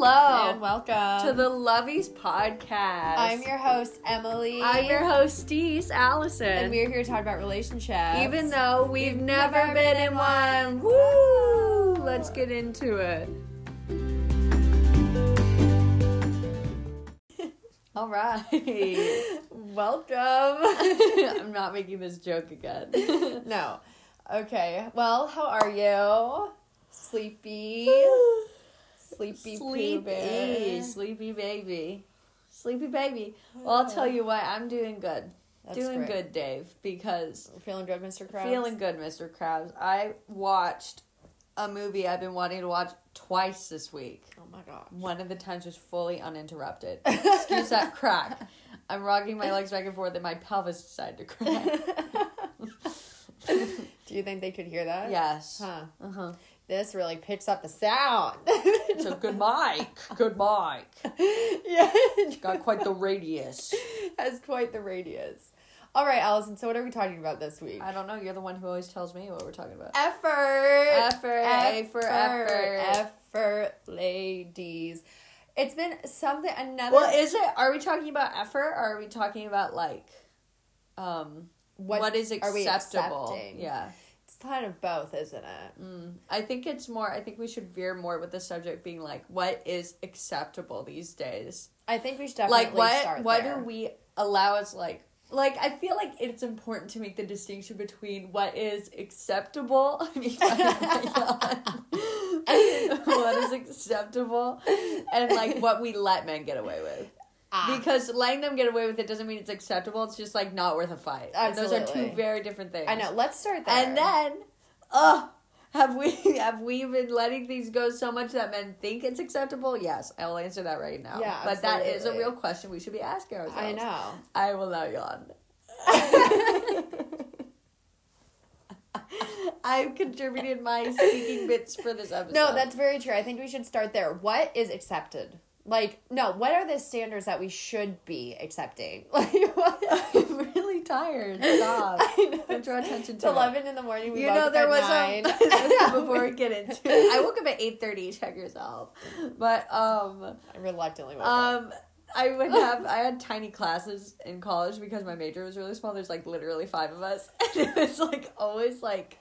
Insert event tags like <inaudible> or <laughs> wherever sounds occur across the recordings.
Hello. And welcome to the Lovies podcast. I'm your host, Emily. I'm your hostess, Allison. And we're here to talk about relationships. Even though we've, We've never, never been, been in one. one. Woo! Let's get into it. <laughs> All right. <laughs> welcome. <laughs> I'm not making this joke again. no. Okay. Well, how are you? Sleepy. Sleepy Sleepy, Bear. sleepy baby, sleepy baby. Well, I'll tell you what, I'm doing good. That's doing great. good, Dave, because Feeling good, Mr. Krabs? feeling good, Mr. Krabs. I watched a movie I've been wanting to watch twice this week. Oh my god. One of the times was fully uninterrupted. <laughs> Excuse that crack. I'm rocking my legs back and forth, and my pelvis decided to crack. <laughs> Do you think they could hear that? yes. Huh. Uh huh. This really picks up the sound. <laughs> It's a good mic. Good mic. <laughs> yeah. It's Got quite the radius. Has quite the radius. All right, Allison. So, what are we talking about this week? I don't know. You're the one who always tells me what we're talking about. Effort. Effort, A for effort. Effort, ladies. It's been something another. Well, is it? Are we talking about effort, or are we talking about like, um, what is are we acceptable? accepting? Yeah. Kind of both, isn't it? Mm. I think it's more. I think we should veer more with the subject being like, what is acceptable these days? I think we should definitely like, what start what there. do we allow us like? Like, I feel like it's important to make the distinction between what is acceptable. <laughs> I mean, <laughs> <laughs> what is acceptable, and like what we let men get away with. Ah, Because letting them get away with it doesn't mean it's acceptable. It's just like not worth a fight. And those are two very different things. I know. Let's start there. And then, ugh, have we <laughs> have we been letting things go so much that men think it's acceptable? Yes, I will answer that right now. Yeah, but that is a real question we should be asking ourselves. I know. I will now yawn. <laughs> <laughs> I've contributed my speaking bits for this episode. No, that's very true. I think we should start there. What is accepted? Like, no, what are the standards that we should be accepting? <laughs> Like, what? I'm really tired. <laughs> Stop. Don't draw attention to it. 11 in the morning. We You know <laughs> there was nine. a before we get into it. I woke up at eight thirty. Check yourself. But um I reluctantly woke up. um I would have I had tiny classes in college because my major was really small. There's like literally five of us, and it was like always like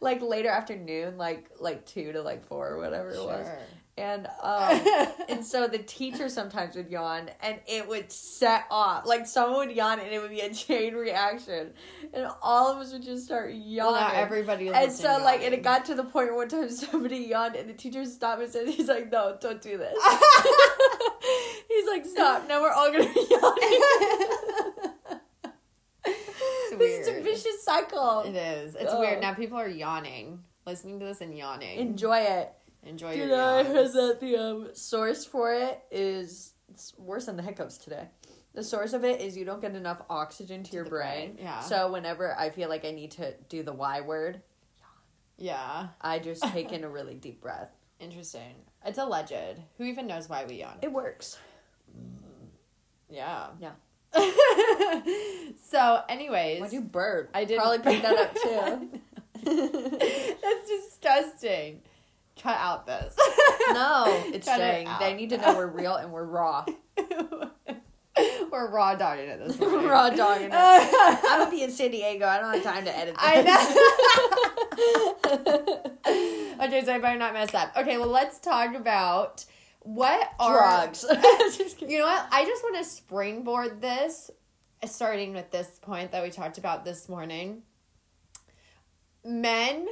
like later afternoon, like like two to like four or whatever it was. And <laughs> um and so the teacher sometimes would yawn and it would set off like someone would yawn and it would be a <laughs> chain reaction and all of us would just start yawning. Well, now everybody and so listening like and it got to the one time <laughs> somebody yawned and the teacher stopped and said he's like no don't do this. he's like stop now we're all gonna be yawning. It's this is a vicious cycle. It is. It's Oh. weird. Now people are yawning, listening to this and yawning. Enjoy it. Enjoy Dude, your I heard that the um, source for it is it's worse than the hiccups today. The source of it is you don't get enough oxygen to, your brain. brain, yeah. So whenever I feel like I need to do the Y word, Yeah. I just take <laughs> in a really deep breath. Interesting. It's alleged. Who even knows why we yawn? It works. Yeah. Yeah. <laughs> so, anyways. Why'd you burp? I didn't- probably pick that up <laughs> too. That's disgusting. Cut out this. <laughs> no, <laughs> it's Cut staying. out. They need to know we're real and we're raw. <laughs> We're raw dogging it this morning. raw dogging it. I'm gonna be in San Diego. I don't have time to edit. This. I know. okay, so I better not mess up. Okay, well, let's talk about what are Drugs. You know what? I just want to springboard this, starting with this point that we talked about this morning. Men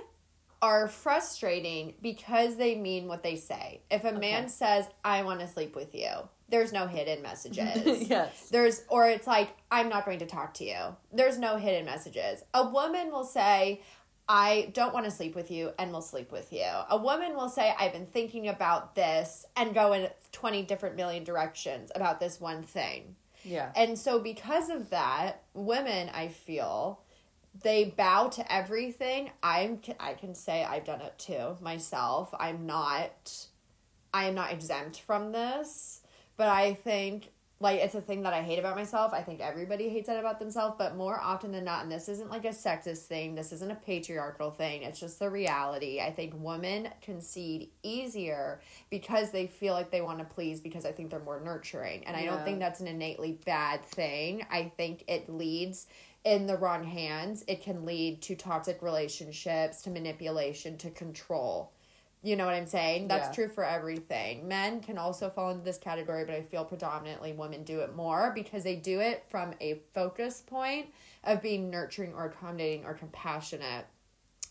are frustrating because they mean what they say. If a man Okay. says, I want to sleep with you, there's no hidden messages. <laughs> yes. There's, or it's like, I'm not going to talk to you. There's no hidden messages. A woman will say, I don't want to sleep with you and will sleep with you. A woman will say, I've been thinking about this and go in 20 different million directions about this one thing. Yeah. And so, because of that, women, I feel, they bow to everything. I'm, I can say I've done it too myself. I'm not, I am not exempt from this, but I think like it's a thing that I hate about myself. I think everybody hates that about themselves, but more often than not, and this isn't like a sexist thing, this isn't a patriarchal thing, it's just the reality. I think women concede easier because they feel like they want to please because I think they're more nurturing. And I don't think that's an innately bad thing. I think it leads in the wrong hands. It can lead to toxic relationships, to manipulation, to control. You know what I'm saying? That's Yeah. true for everything. Men can also fall into this category, but I feel predominantly women do it more because they do it from a focus point of being nurturing or accommodating or compassionate.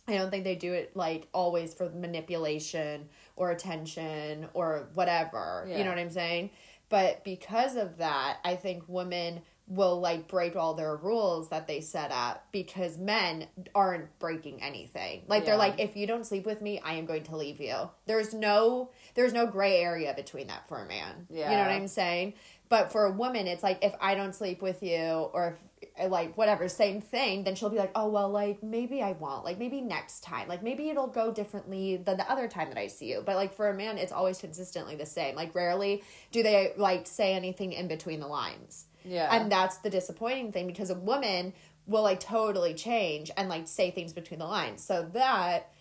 I don't think they do it like always for manipulation or attention or whatever. You know what I'm saying? But because of that, I think women will like break all their rules that they set up because men aren't breaking anything. Like they're like if you don't sleep with me, I am going to leave you. There's no there's no gray area between that for a man. Yeah. You know what I'm saying? But for a woman, it's like if I don't sleep with you or if eh, like whatever, same thing, then she'll be like, oh well, like maybe I won't, like maybe next time, like maybe it'll go differently than the other time that I see you. But like for a man, it's always consistently the same. Like rarely do they like say anything in between the lines. Yeah. And that's the disappointing thing because a woman will like totally change and like say things between the lines. So that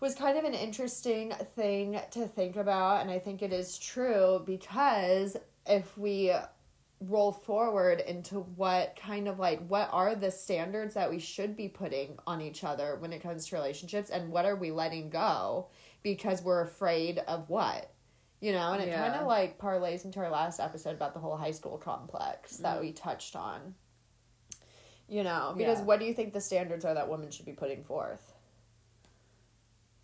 was kind of an interesting thing to think about and I think it is true because if we roll forward into what kind of like what are the standards that we should be putting on each other when it comes to relationships and what are we letting go because we're afraid of what you know and it Yeah. kind of like parlays into our last episode about the whole high school complex that mm-hmm. we touched on. You know because Yeah. what do you think the standards are that women should be putting forth?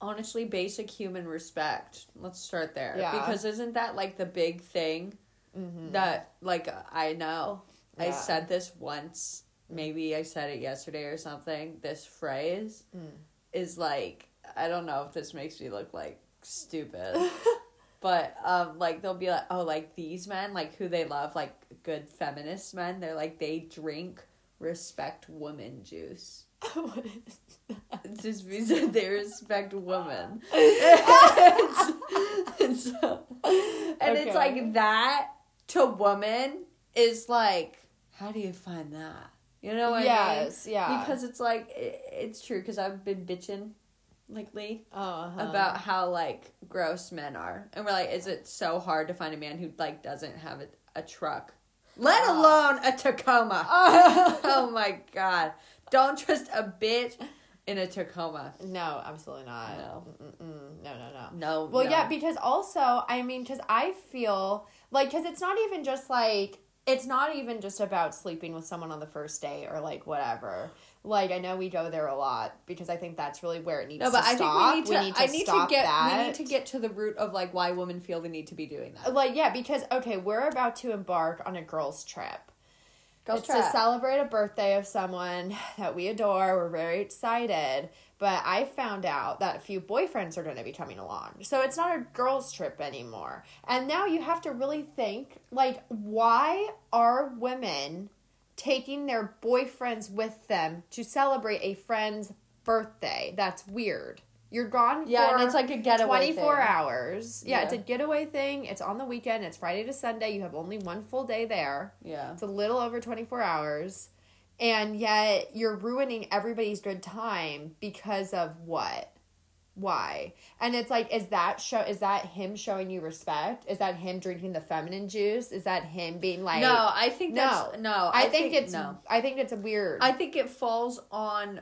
Honestly basic human respect. Let's start there. Yeah. because isn't that like the big thing mm-hmm. that like i know. I said this once. Maybe i said it yesterday or something. This phrase mm. is like i don't know if this makes me look like stupid <laughs> but um like they'll be like oh like these men like who they love like good feminist men they're like they drink respect woman juice <laughs> what is it just means that they respect women. <laughs> <laughs> and, so, and it's like that to woman is like, how do you find that? You know what I mean? yes yeah Because it's like, it, it's true, because I've been bitching lately Lee uh-huh. about how like gross men are. And we're like, is it so hard to find a man who like doesn't have a, a truck? Let Oh. alone a Tacoma. <laughs> oh my god. Don't trust a bitch in a Tacoma. no absolutely not No. Mm-mm. no no no No. Well, no. yeah, because also, I mean, because I feel like, because it's not even just like, it's not even just about sleeping with someone on the first date or like whatever. Like, I know we go there a lot because I think that's really where it needs No, but to I stop. think we need to. I need to stop get. that. We need to get to the root of like why women feel the need to be doing that. Like, yeah, because, okay, we're about to embark on a girls' trip. Girls it's trip. to celebrate a birthday of someone that we adore. We're very excited. But I found out that a few boyfriends are going to be coming along. So it's not a girls' trip anymore. And now you have to really think like, why are women taking their boyfriends with them to celebrate a friend's birthday? That's weird. You're gone Yeah, for and it's like a getaway 24 thing. hours. Yeah, it's a getaway thing. It's on the weekend. It's Friday to Sunday. You have only one full day there. Yeah. It's a little over 24 hours. And yet you're ruining everybody's good time because of what? Why? And it's like, is that show? Is that him showing you respect? Is that him drinking the feminine juice? Is that him being like, no, I think no, that's no. I, think, it's, no. I think it's weird. I think it falls on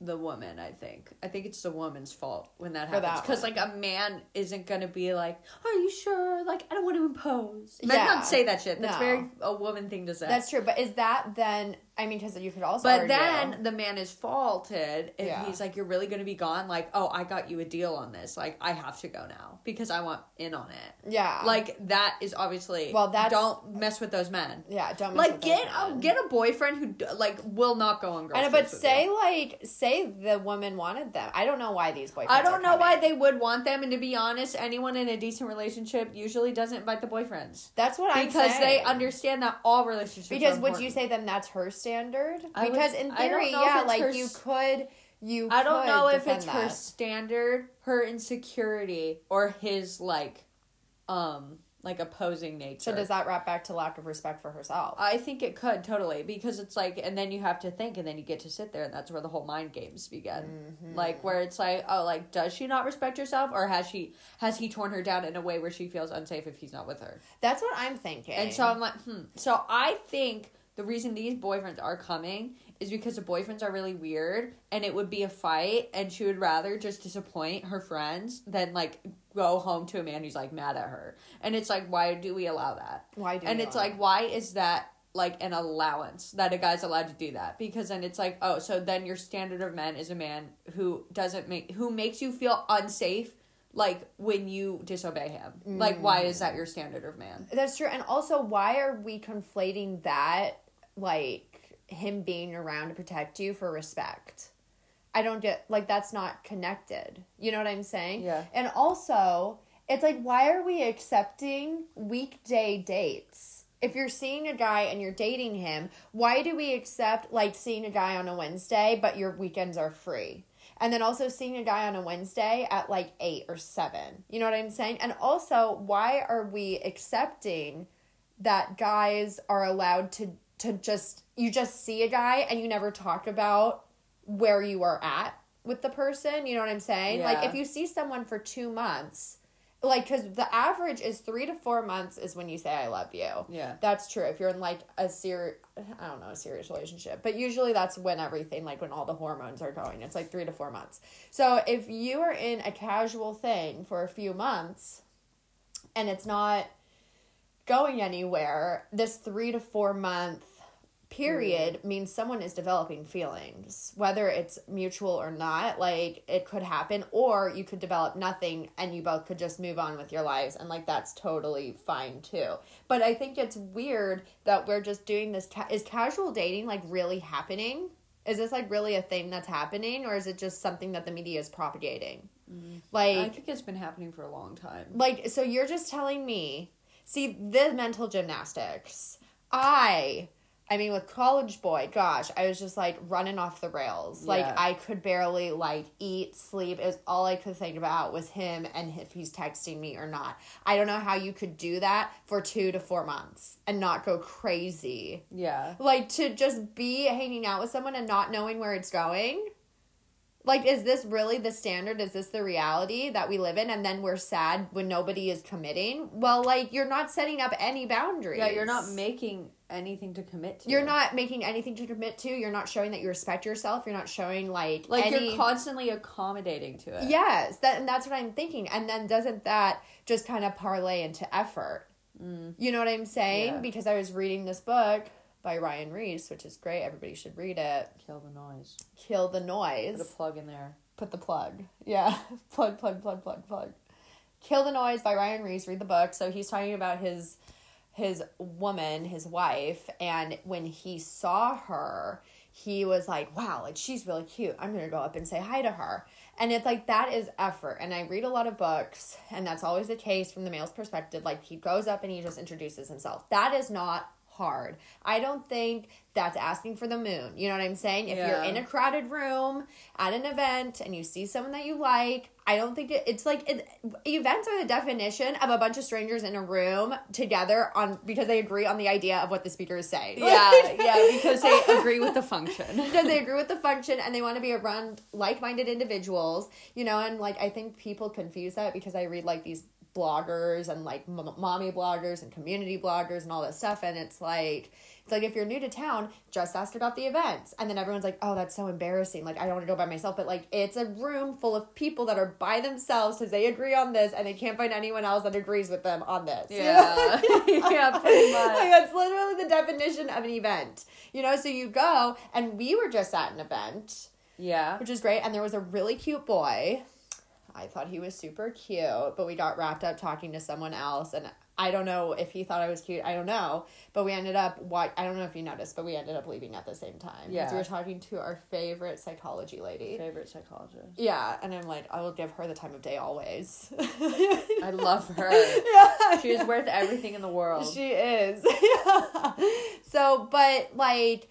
the woman. I think. I think it's the woman's fault when that For happens because like a man isn't gonna be like, "Are you sure?" Like I don't want to impose. Men Yeah. don't say that shit. That's No. very a woman thing to say. That's true. But is that then? I mean, because you could also. But argue- then the man is faulted if Yeah. he's like, "You're really going to be gone." Like, "Oh, I got you a deal on this. Like, I have to go now because I want in on it." yeah, Like that is obviously Well, that don't mess with those men. yeah, don't mess Like with those get a men. get a boyfriend who like will not go on girls. I know, but say you. like say the woman wanted them. I don't know why these boyfriends. I don't know why they would want them, and to be honest, anyone in a decent relationship usually doesn't invite the boyfriends That's what I'm because saying. they understand that all relationships. Because would you say then that's her standard? I would- Because in theory, yeah, like her you could, you. I don't could know if it's her standard, her insecurity, or his like, um, like opposing nature. So does that wrap back to lack of respect for herself? I think it could totally because it's like, and then you have to think, and then you get to sit there, and that's where the whole mind games begin. Mm-hmm. Like where it's like, oh, like does she not respect herself, or has she has he torn her down in a way where she feels unsafe if he's not with her? That's what I'm thinking. And so I'm like, hmm. So I think the reason these boyfriends are coming is because the boyfriends are really weird, and it would be a fight, and she would rather just disappoint her friends than like go home to a man who's like mad at her. And it's like, why do we allow that? why do and it's like why is that like an allowance that a guy's allowed to do that because then it's like oh so then your standard of men is a man who doesn't make who makes you feel unsafe like when you disobey him like why is mm. that your standard of man That's true. And also, why are we conflating that, like, him being around to protect you for respect? I don't get, like, that's not connected. You know what I'm saying? Yeah. And also, it's like, why are we accepting weekday dates? If you're seeing a guy and you're dating him, why do we accept, like, seeing a guy on a Wednesday, but your weekends are free? And then also seeing a guy on a Wednesday at like eight or seven. You know what I'm saying? And also, why are we accepting that guys are allowed to to just you just see a guy and you never talk about where you are at with the person? You know what I'm saying? Like if you see someone for two months, like because the average is three to four months is when you say I love you. Yeah. That's true. If you're in like a serious, I don't know, a serious relationship, but usually that's when everything, like when all the hormones are going, it's like three to four months. So if you are in a casual thing for a few months and it's not going anywhere, this three to four month period mm. means someone is developing feelings whether it's mutual or not like it could happen or you could develop nothing and you both could just move on with your lives and like that's totally fine too. But i think it's weird that we're just doing this ca- is casual dating like really happening? Is this like really a thing that's happening or is it just something that the media is propagating? Mm. Like i think it's been happening for a long time. Like so you're just telling me see the mental gymnastics. I i mean with college boy gosh i was just like running off the rails. Like i could barely like eat sleep. It was all i could think about was him and if he's texting me or not. I don't know how you could do that for two to four months and not go crazy. Yeah. Like to just be hanging out with someone and not knowing where it's going like is this really the standard? Is this the reality that we live in? And then we're sad when nobody is committing? Well like you're not setting up any boundaries. Yeah you're not making anything to commit to. You're not making anything to commit to. You're not showing that you respect yourself. You're not showing like like any you're constantly accommodating to it. Yes that and that's what i'm thinking. And then doesn't that just kind of parlay into effort? You know what i'm saying? Mm. Yeah. because i was reading this book by ryan reese which is great everybody should read it kill the noise kill the noise put a plug in there put the plug. Yeah. <laughs> plug, plug, plug, plug, plug. Kill the Noise by Ryan Reese. Read the book. So he's talking about his his woman, his wife, and when he saw her, he was like, Wow, like she's really cute. I'm gonna go up and say hi to her. And it's like that is effort. And I read a lot of books, and that's always the case from the male's perspective. Like he goes up and he just introduces himself. That is not hard. I don't think that's asking for the moon. You know what I'm saying? If you're in a crowded room at an event and you see someone that you like, I don't think it, it's like it, events are the definition of a bunch of strangers in a room together on because they agree on the idea of what the speaker is saying. yeah <laughs> yeah because they agree with the function <laughs> because they agree with the function and they want to be around like-minded individuals you know and like i think people confuse that because i read like these bloggers and like m- mommy bloggers and community bloggers and all this stuff and it's like it's like if you're new to town just ask about the events. And then everyone's like oh that's so embarrassing. Like i don't want to go by myself. But like it's a room full of people that are by themselves because they agree on this and they can't find anyone else that agrees with them on this. You know? yeah. <laughs> Yeah pretty <laughs> much. like that's literally the definition of an event. You know so you go and we were just at an event. Yeah. Which is great and there was a really cute boy i thought he was super cute but we got wrapped up talking to someone else and i don't know if he thought i was cute i don't know but we ended up what i don't know if you noticed but we ended up leaving at the same time. Yeah. we were talking to our favorite psychology lady. Favorite psychologist. Yeah and i'm like i will give her the time of day always. <laughs> I love her. <laughs> Yeah. She is worth everything in the world. She is. <laughs> so, but like,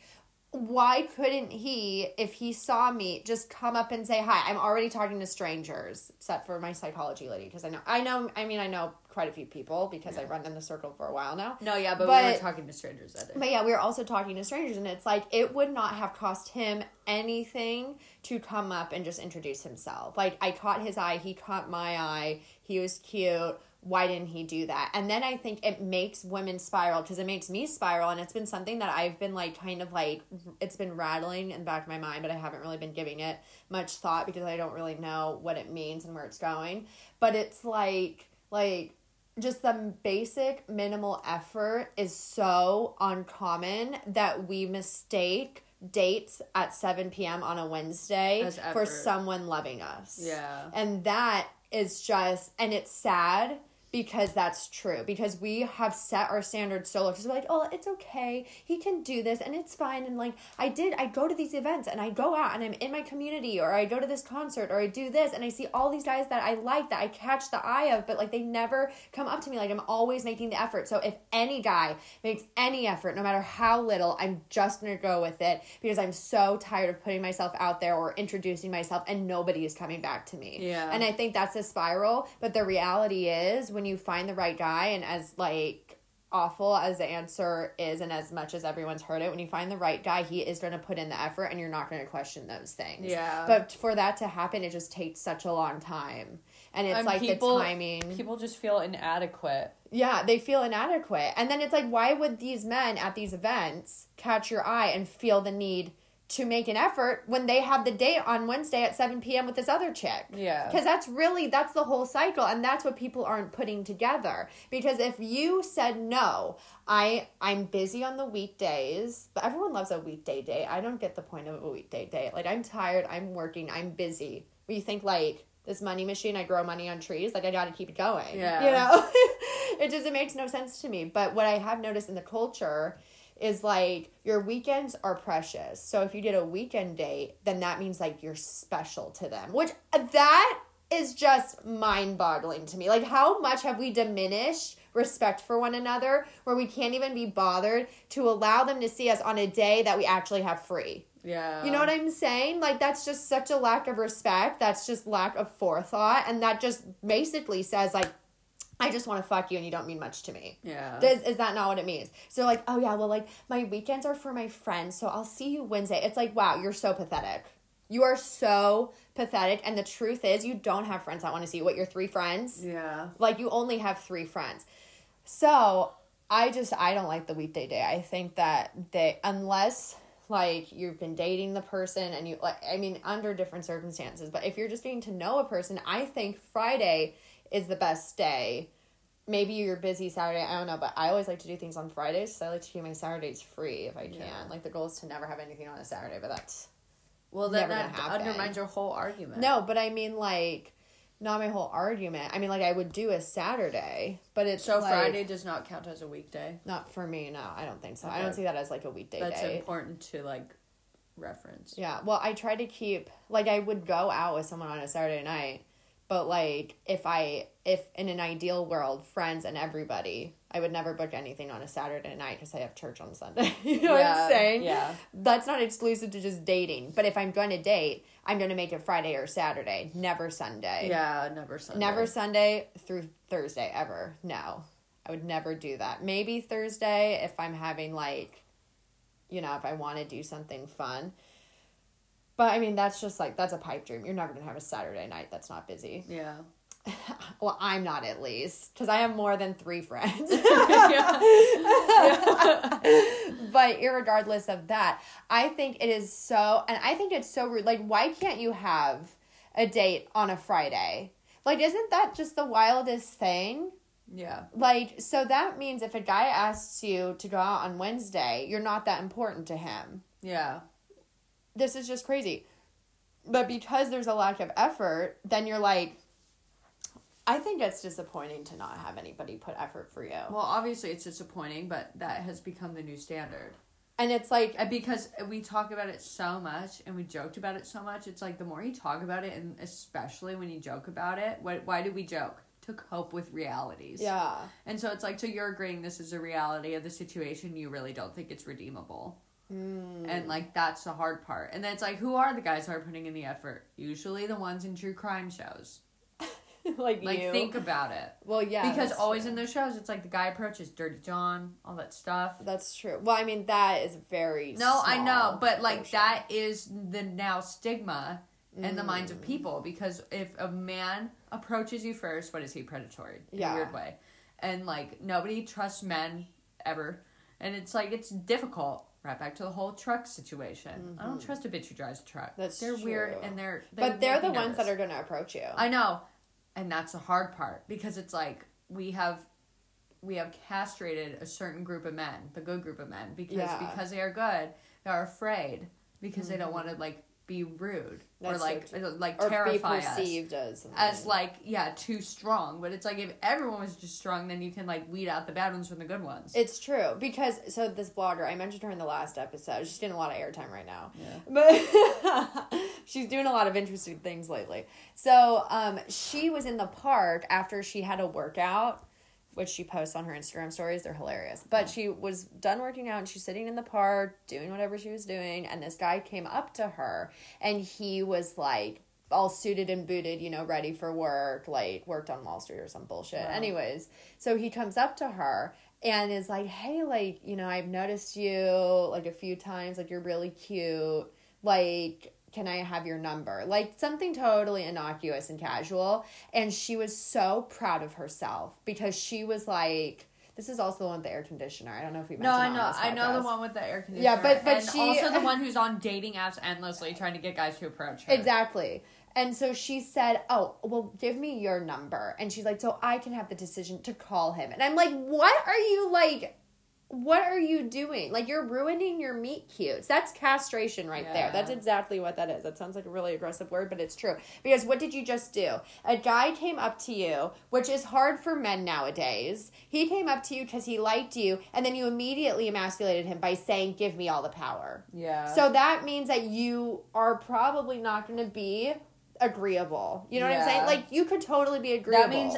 why couldn't he, if he saw me, just come up and say hi? I'm already talking to strangers, except for my psychology lady, because I know, I know, I mean, I know quite a few people because I run in the circle for a while now. No, yeah, but, we But- were talking to strangers day. But yeah, we were also talking to strangers, and it's like it would not have cost him anything to come up and just introduce himself. Like I caught his eye, he caught my eye, he was cute. Why didn't he do that? And then I think it makes women spiral because it makes me spiral, and it's been something that I've been like kind of like it's been rattling in the back of my mind, but I haven't really been giving it much thought because I don't really know what it means and where it's going. But it's like like just the basic minimal effort is so uncommon that we mistake dates at 7 p.m. on a Wednesday for someone loving us. Yeah. And that is just, and it's sad because that's true. Because we have set our standards so low. Because we're like, oh, it's okay. He can do this and it's fine. And like, I did, I go to these events and I go out and I'm in my community or I go to this concert or I do this and I see all these guys that I like that I catch the eye of, but like they never come up to me. Like, I'm always making the effort. So if any guy makes any effort, no matter how little, I'm just gonna go with it because I'm so tired of putting myself out there or introducing myself and nobody is coming back to me. Yeah. And I think that's a spiral. But the reality is, when you find the right guy, and as like awful as the answer is, and as much as everyone's heard it, when you find the right guy, he is going to put in the effort, and you're not going to question those things. Yeah. But for that to happen, it just takes such a long time, and it's like people- the timing. People just feel inadequate. Yeah, they feel inadequate. And then it's like, why would these men at these events catch your eye and feel the need to make an effort when they have the date on Wednesday at 7 p.m. with this other chick? Yeah. Because that's really, that's the whole cycle. And that's what people aren't putting together. Because if you said, no, I, I'm busy on the weekdays, but everyone loves a weekday date. I don't get the point of a weekday date. Like, I'm tired, I'm working, I'm busy. But you think, like, this money machine, I grow money on trees, like, I gotta keep it going. Yeah. You know? <laughs> it just, it makes no sense to me. But what I have noticed in the culture is like your weekends are precious. So if you did a weekend date, then that means like you're special to them, which uh, that is just mind boggling to me. Like, how much have we diminished respect for one another where we can't even be bothered to allow them to see us on a day that we actually have free? Yeah. You know what I'm saying? Like that's just such a lack of respect. That's just lack of forethought, and that just basically says like, I just want to fuck you, and you don't mean much to me. Yeah. Is, is that not what it means? So like, oh yeah, well like my weekends are for my friends, so I'll see you Wednesday. It's like, wow, you're so pathetic. You are so pathetic, and the truth is, you don't have friends that want to see you. What your three friends? yeah. Like you only have three friends. So I just I don't like the weekday day. I think that they unless like you've been dating the person and you like I mean under different circumstances, but if you're just getting to know a person, I think Friday is the best day. Maybe you're busy Saturday, I don't know, but I always like to do things on Fridays, so I like to keep my Saturdays free if I can. Yeah. Like the goal is to never have anything on a Saturday, but that's Well, then Never that undermines your whole argument. no, but I mean like not my whole argument. I mean like I would do a Saturday, but it's So like, Friday does not count as a weekday. Not for me, no. I don't think so. I don't see that as like a weekday That's day. important to like reference. Yeah. Well, I try to keep like I would go out with someone on a Saturday night, but like if I if in an ideal world, friends and everybody, I would never book anything on a Saturday night because I have church on Sunday. <laughs> you know what I'm saying? yeah. That's not exclusive to just dating. But if I'm going to date, I'm going to make it Friday or Saturday, never Sunday. Yeah, never Sunday. Never Sunday through Thursday ever. No. I would never do that. Maybe Thursday if I'm having like you know, if I want to do something fun. But I mean, that's just like that's a pipe dream. You're never going to have a Saturday night that's not busy. Yeah. <laughs> Well, I'm not at least cuz I have more than 3 friends. <laughs> <laughs> but irregardless of that, I think it is so, and I think it's so rude. Like, why can't you have a date on a Friday? Like, isn't that just the wildest thing? Yeah. Like, so that means if a guy asks you to go out on Wednesday, you're not that important to him. Yeah. This is just crazy. But because there's a lack of effort, then you're like, I think it's disappointing to not have anybody put effort for you. Well, obviously it's disappointing, but that has become the new standard. And it's like, And because we talk about it so much and we joked about it so much, it's like the more you talk about it, and especially when you joke about it, why, why do we joke? To cope with realities. yeah. And so it's like, so you're agreeing this is a reality of the situation, you really don't think it's redeemable. Mm. And like that's the hard part. And then it's like who are the guys who are putting in the effort? Usually the ones in true crime shows. <laughs> like Like you. think about it. well, yeah. because always true. in those shows it's like the guy approaches Dirty John, all that stuff. That's true. Well, I mean, that is very. No, I know, but like that is the now stigma in the minds Mm. of people because if a man approaches you first, what is he predatory in Yeah. a weird way, and like nobody trusts men ever, and it's like it's difficult. Right back to the whole truck situation. I don't trust a bitch who drives a truck. Mm-hmm. That's they're weird and they're they But they're the ones that are going to approach you. I know, and that's the hard part because it's like we have we have castrated a certain group of men, the good group of men, because Yeah. Mm-hmm. because they are good, they are afraid because they don't want to like be rude That's or so like uh, like or terrify us perceived as as like yeah too strong. But it's like if everyone was just strong, then you can like weed out the bad ones from the good ones. It's true because so this blogger I mentioned her in the last episode. She's getting a lot of airtime right now, yeah. but <laughs> she's doing a lot of interesting things lately. So um, she was in the park after she had a workout, which she posts on her Instagram stories. They're hilarious. But she was done working out and she's sitting in the park doing whatever she was doing, and this guy came up to her and he was like all suited and booted, you know, ready for work, like worked on Wall Street or some bullshit. Wow. Anyways, so he comes up to her and is like, "Hey, like, you know, I've noticed you like a few times, like you're really cute. Like, can I have your number?" Like something totally innocuous and casual. And she was so proud of herself because she was like this is also the one with the air conditioner. I don't know if we mentioned. No, I know. I know the one with the air conditioner. Yeah, but- but and she- also the <laughs> one who's on dating apps endlessly trying to get guys to approach her. Exactly. And so she said, Oh, well, give me your number. And she's like, So I can have the decision to call him. And I'm like, What are you like? What are you doing? Like, you're ruining your meet cutes. That's castration right there. That's exactly what that is. That sounds like a really aggressive word, but it's true. Because what did you just do? A guy came up to you, which is hard for men nowadays. He came up to you because he liked you, and then you immediately emasculated him by saying, Give me all the power. Yeah. So that means that you are probably not going to be agreeable. You know what I'm saying? Like you could totally be agreeable. that means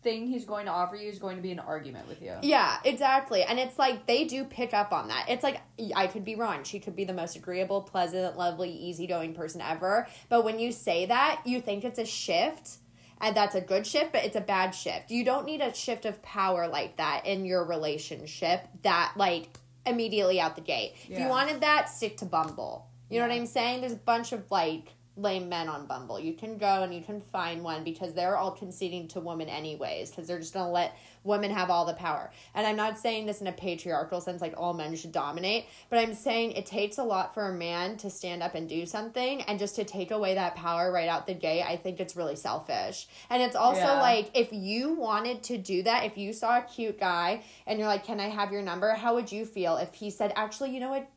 everything he's going to offer you is going to be an argument with you. yeah, exactly. And it's like they do pick up on that. It's like I could be wrong. She could be the most agreeable, pleasant, lovely, easygoing person ever. But when you say that, you think it's a shift. And that's a good shift, but it's a bad shift. You don't need a shift of power like that in your relationship that like immediately out the gate. If you wanted that, stick to Bumble. You know what I'm saying? There's a bunch of like lame men on Bumble. You can go and you can find one because they're all conceding to women anyways because they're just going to let women have all the power. And I'm not saying this in a patriarchal sense like all men should dominate, but I'm saying it takes a lot for a man to stand up and do something and just to take away that power right out the gate. I think it's really selfish. And it's also Yeah. like if you wanted to do that, if you saw a cute guy and you're like, "Can I have your number?" How would you feel if he said, "Actually, you know what?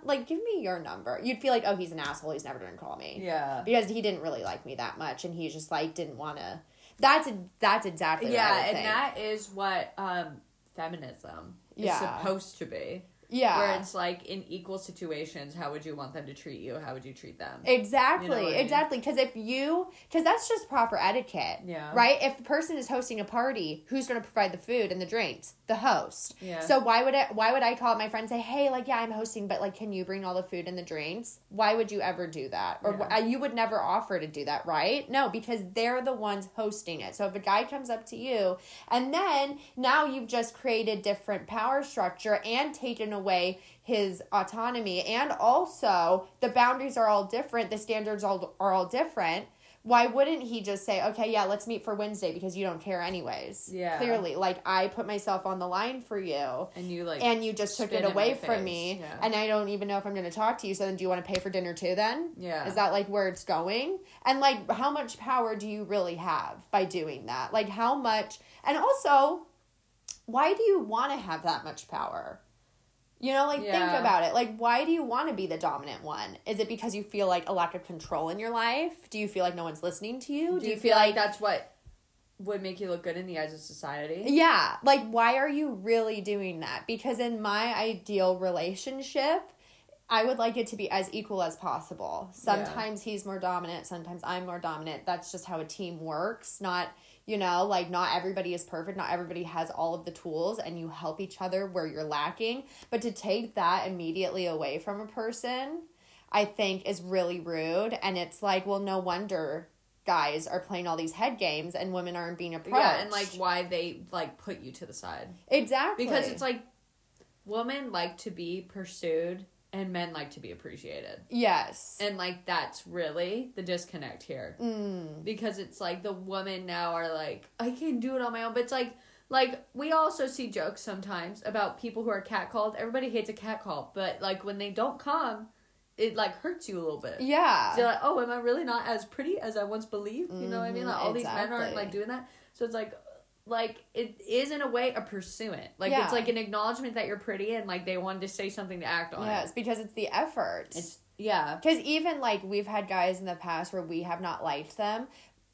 <laughs> like give me your number." You'd feel like, "Oh, he's an asshole. He's never going to call me." Yeah. because he didn't really like me that much and he just like didn't want to that's that's exactly Yeah, and that is what um feminism is supposed to be. Yeah Where it's like in equal situations, how would you want them to treat you? How would you treat them? exactly You know I mean? exactly because if you because that's just proper etiquette Yeah. right if the person is hosting a party who's going to provide the food and the drinks the host Yeah. so why would I why would I call my friend and say hey like yeah I'm hosting but like can you bring all the food and the drinks why would you ever do that or Yeah. uh, you would never offer to do that right no because they're the ones hosting it so if a guy comes up to you and then now you've just created different power structure and taken away his autonomy. And also the boundaries are all different. The standards all are all different. Why wouldn't he just say okay yeah let's meet for wednesday because you don't care anyways. Yeah. clearly like i put myself on the line for you. And you like and you just took it away from me. Yeah. and i don't even know if i'm going to talk to you so then do you want to pay for dinner too then? Yeah. is that like where it's going? And like how much power do you really have by doing that? Like how much and also why do you want to have that much power you know like think about it like why do you want to be the dominant one is it because you feel like a lack of control in your life do you feel like no one's listening to you do you feel like that's what would make you look good in the eyes of society? Yeah, like why are you really doing that? Because in my ideal relationship, I would like it to be as equal as possible. Sometimes he's more dominant, sometimes I'm more dominant. That's just how a team works. Not, you know, like not everybody is perfect, not everybody has all of the tools, and you help each other where you're lacking. But to take that immediately away from a person, I think is really rude. And it's like, well, no wonder guys are playing all these head games and women aren't being approached. Yeah, and like why they like put you to the side. exactly Because it's like women like to be pursued and men like to be appreciated. yes, And like that's really the disconnect here. mm, Because it's like the women now are like, I can do it on my own. But it's like like we also see jokes sometimes about people who are catcalled. Everybody hates a catcall, but like when they don't come, it like hurts you a little bit. yeah, So you're like, oh, am I really not as pretty as I once believed? You know what I mean? Like all these men aren't like doing that. So it's like like it is in a way a pursuant. Like Yeah. it's like an acknowledgement that you're pretty and like they wanted to say something to act on yes, it. because it's the effort. It's yeah. Because even like we've had guys in the past where we have not liked them,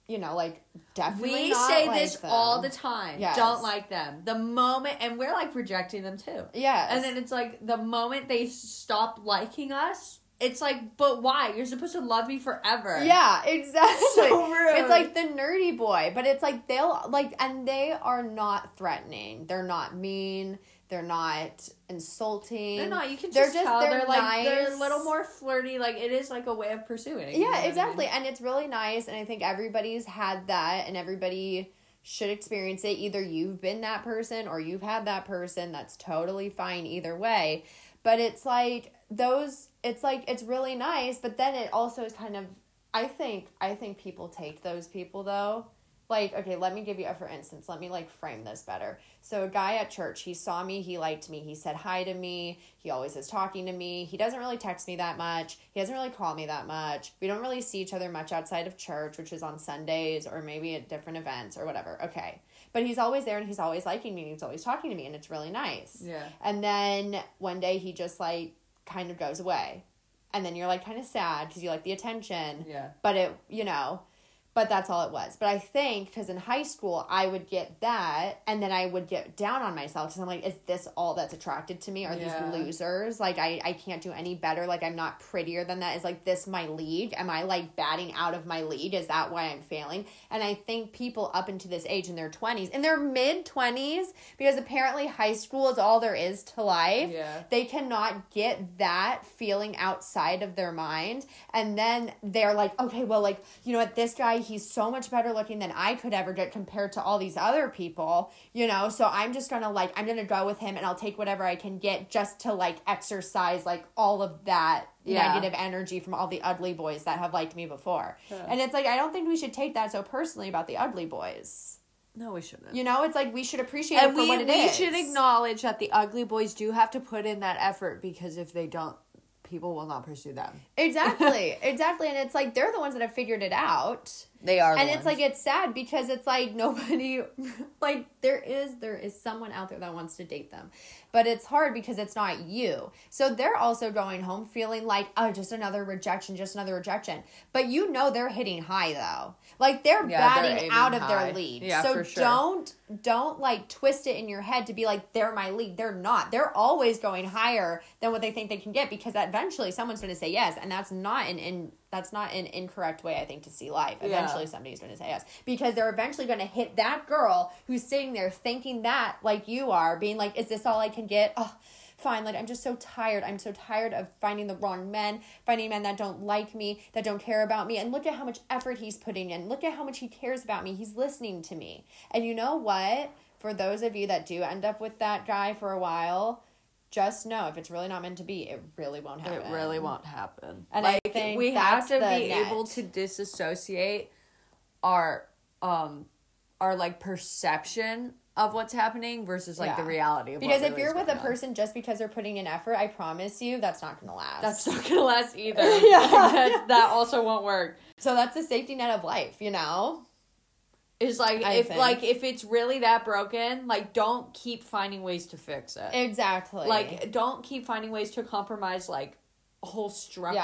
you know, like definitely We say liked this them. all the time. Yes. Don't like them. The moment and we're like rejecting them too. Yes, And then it's like the moment they stop liking us, it's like, but why? You're supposed to love me forever. yeah, exactly. So rude. It's like the nerdy boy, but it's like they'll like, and they are not threatening. They're not mean. They're not insulting. They're not. You can They're just, just- tell they're they're, like they're a little more flirty. Like it is like a way of pursuing. you know Yeah, I exactly. mean? And it's really nice. And I think everybody's had that, and everybody should experience it. Either you've been that person or you've had that person. That's totally fine either way. But it's like those, it's like, it's really nice. But then it also is kind of, I think, I think people take those people though. Like, okay, let me give you a for instance. Let me like frame this better. So, a guy at church, he saw me, he liked me, he said hi to me, he always is talking to me. He doesn't really text me that much, he doesn't really call me that much. We don't really see each other much outside of church, which is on Sundays or maybe at different events or whatever. Okay. But he's always there and he's always liking me and he's always talking to me, and it's really nice. Yeah. And then one day he just like kind of goes away. And then you're like kind of sad because you like the attention Yeah. but it you know but that's all it was. But i think because in high school i would get that and then i would get down on myself because i'm like is this all that's attracted to me? Are Yeah. these losers? Like I, I can't do any better. Like i'm not prettier than that. Is like this my league? Am i like batting out of my league? Is that why i'm failing? And i think people up into this age in their 20s in their mid 20s because apparently high school is all there is to life. Yeah. they cannot get that feeling outside of their mind. And then they're like okay well like you know what? This guy he's so much better looking than i could ever get compared to all these other people you know so i'm just gonna like i'm gonna go with him and i'll take whatever i can get just to like exercise like all of that Yeah. negative energy from all the ugly boys that have liked me before and it's like i don't think we should take that so personally about the ugly boys No, we shouldn't. you know it's like we should appreciate and it for we what it we is. should acknowledge that the ugly boys do have to put in that effort because if they don't, people will not pursue them. Exactly, <laughs> exactly. And it's like they're the ones that have figured it out. They are, and it's like it's sad because it's like nobody <laughs> like there is there is someone out there that wants to date them. But it's hard because it's not you. So they're also going home feeling like, oh, just another rejection, just another rejection. But you know they're hitting high though. Like they're Yeah, they're batting out of high. their lead. Yeah, so for sure. don't don't like twist it in your head to be like they're my lead. They're not. They're always going higher than what they think they can get because eventually someone's going to say yes, and that's not an in that's not an incorrect way I think to see life. Yeah. Eventually somebody's going to say yes because they're eventually going to hit that girl who's sitting there thinking that like you are, being like, is this all I can get? Oh, fine. Like I'm just so tired. I'm so tired of finding the wrong men, finding men that don't like me, that don't care about me. And look at how much effort he's putting in. Look at how much he cares about me. He's listening to me. And you know what? For those of you that do end up with that guy for a while, just know if it's really not meant to be, it really won't happen. It really won't happen. And I think we have to be net. able to disassociate our um our like perception of what's happening versus like Yeah. the reality of Because if really you're with a on. person just because they're putting in effort, I promise you that's not going to last. that's not gonna last either. <laughs> <laughs> Yeah. that, that also won't work. so that's the safety net of life, you know? it's like I if think. like if it's really that broken, like don't keep finding ways to fix it. Exactly. like don't keep finding ways to compromise like whole yeah.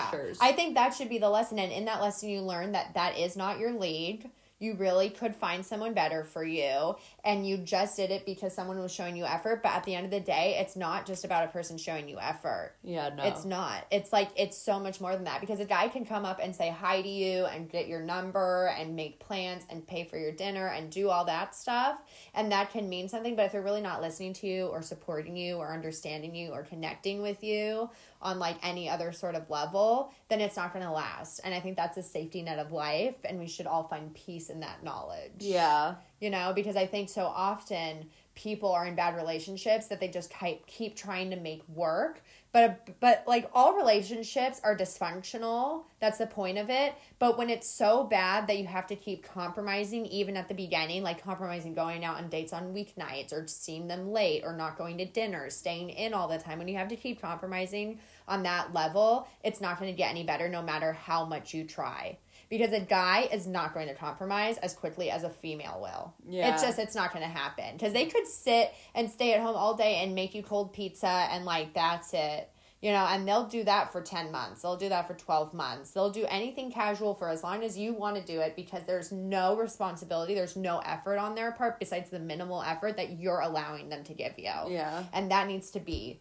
structures. I think that should be the lesson. And in that lesson, you learn that that is not your league. You really could find someone better for you and you just did it because someone was showing you effort but at the end of the day it's not just about a person showing you effort Yeah, no. it's not. It's like it's so much more than that because a guy can come up and say hi to you and get your number and make plans and pay for your dinner and do all that stuff and that can mean something but if they're really not listening to you or supporting you or understanding you or connecting with you on like any other sort of level, then it's not going to last. And I think that's a safety net of life and we should all find peace in that knowledge Yeah. you know because i think so often people are in bad relationships that they just keep keep trying to make work but but like all relationships are dysfunctional that's the point of it but when it's so bad that you have to keep compromising even at the beginning like compromising going out on dates on weeknights or seeing them late or not going to dinner staying in all the time when you have to keep compromising on that level it's not going to get any better no matter how much you try because a guy is not going to compromise as quickly as a female will. Yeah. It's just it's not going to happen because they could sit and stay at home all day and make you cold pizza and like that's it. You know, and they'll do that for 10 months. They'll do that for 12 months. They'll do anything casual for as long as you want to do it because there's no responsibility, there's no effort on their part besides the minimal effort that you're allowing them to give you. Yeah. And that needs to be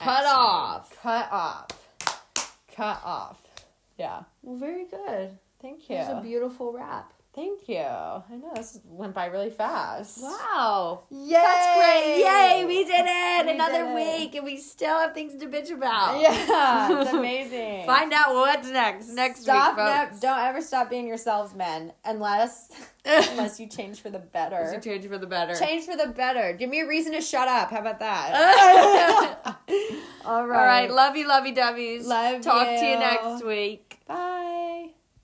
Cut excellent. off. Cut off. Cut off. Yeah. Well, very good. Thank you. It was a beautiful wrap. Thank you. I know this went by really fast. Wow. Yay! That's great. Yay, we did it. We Another did it. week, and we still have things to bitch about. Yeah, it's amazing. <laughs> Find out what's next next stop week, folks. don't ever stop being yourselves, men, unless <laughs> unless you change for the better. it change for the better? Change for the better. Give me a reason to shut up. How about that? All <laughs> All right. Love you, lovey dovey's. Love Talk to you you. next week.